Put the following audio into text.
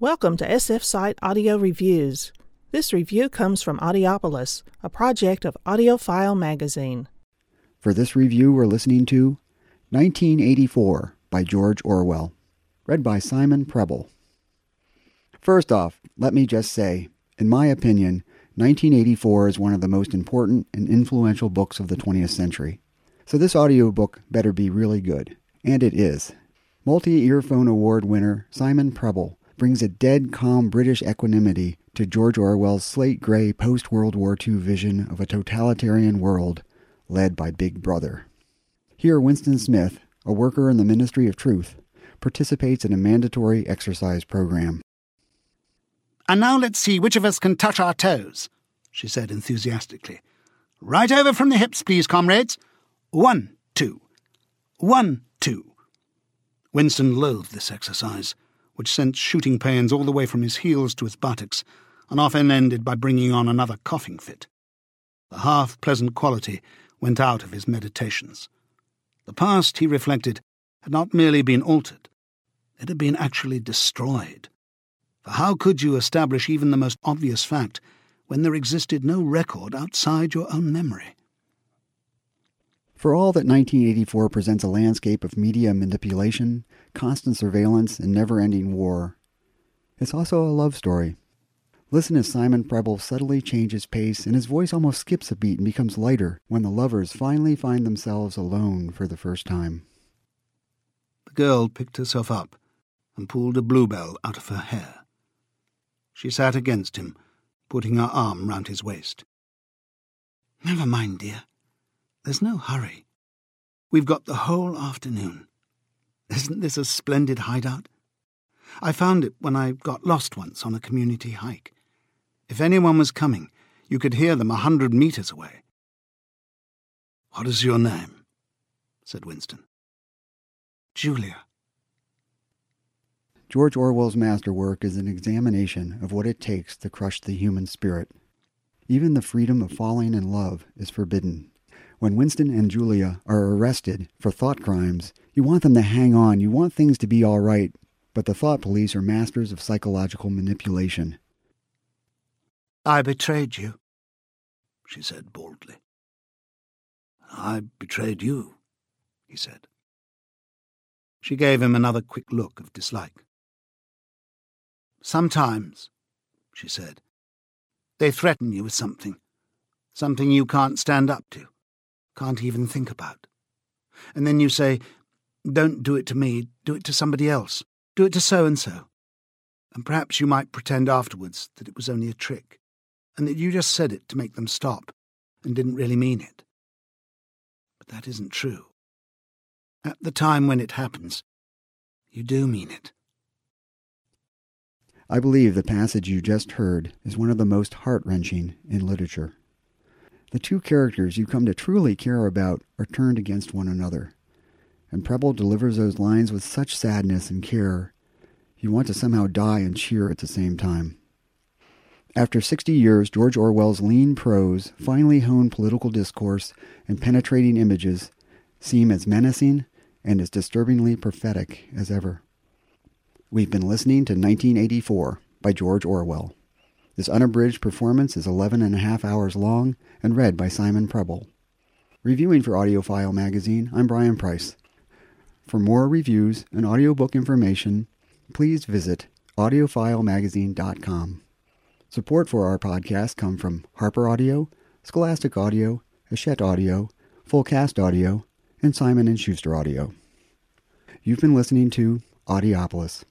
Welcome to SF Site Audio Reviews. This review comes from Audiopolis, a project of AudioFile magazine. For this review, we're listening to 1984 by George Orwell, read by Simon Prebble. First off, let me just say, in my opinion, 1984 is one of the most important and influential books of the 20th century. So this audiobook better be really good. And it is. Multi Earphone Award winner Simon Prebble brings a dead calm British equanimity to George Orwell's slate gray post World War II vision of a totalitarian world led by Big Brother. Here, Winston Smith, a worker in the Ministry of Truth, participates in a mandatory exercise program. And now let's see which of us can touch our toes, she said enthusiastically. Right over from the hips, please, comrades. One, two. One. Winston loathed this exercise, which sent shooting pains all the way from his heels to his buttocks, and often ended by bringing on another coughing fit. The half pleasant quality went out of his meditations. The past, he reflected, had not merely been altered, it had been actually destroyed. For how could you establish even the most obvious fact when there existed no record outside your own memory? For all that 1984 presents a landscape of media manipulation, constant surveillance, and never ending war, it's also a love story. Listen as Simon Prebble subtly changes pace and his voice almost skips a beat and becomes lighter when the lovers finally find themselves alone for the first time. The girl picked herself up and pulled a bluebell out of her hair. She sat against him, putting her arm round his waist. Never mind, dear. There's no hurry. We've got the whole afternoon. Isn't this a splendid hideout? I found it when I got lost once on a community hike. If anyone was coming, you could hear them a hundred metres away. What is your name? said Winston. Julia. George Orwell's masterwork is an examination of what it takes to crush the human spirit. Even the freedom of falling in love is forbidden. When Winston and Julia are arrested for thought crimes, you want them to hang on, you want things to be all right, but the thought police are masters of psychological manipulation. I betrayed you, she said boldly. I betrayed you, he said. She gave him another quick look of dislike. Sometimes, she said, they threaten you with something, something you can't stand up to, can't even think about. And then you say, Don't do it to me, do it to somebody else, do it to so and so. And perhaps you might pretend afterwards that it was only a trick and that you just said it to make them stop and didn't really mean it. But that isn't true. At the time when it happens, you do mean it. I believe the passage you just heard is one of the most heart wrenching in literature. The two characters you come to truly care about are turned against one another, and Prebble delivers those lines with such sadness and care you want to somehow die and cheer at the same time. After 60 years, George Orwell's lean prose, finely honed political discourse, and penetrating images seem as menacing and as disturbingly prophetic as ever. We've been listening to 1984 by George Orwell. This unabridged performance is 11 and a half hours long and read by Simon Prebble. Reviewing for AudioFile magazine, I'm Brian Price. For more reviews and audiobook information, please visit audiofilemagazine.com. Support for our podcast come from Harper Audio, Scholastic Audio, Hachette Audio, Fullcast Audio, and Simon & Schuster Audio. You've been listening to Audiopolis.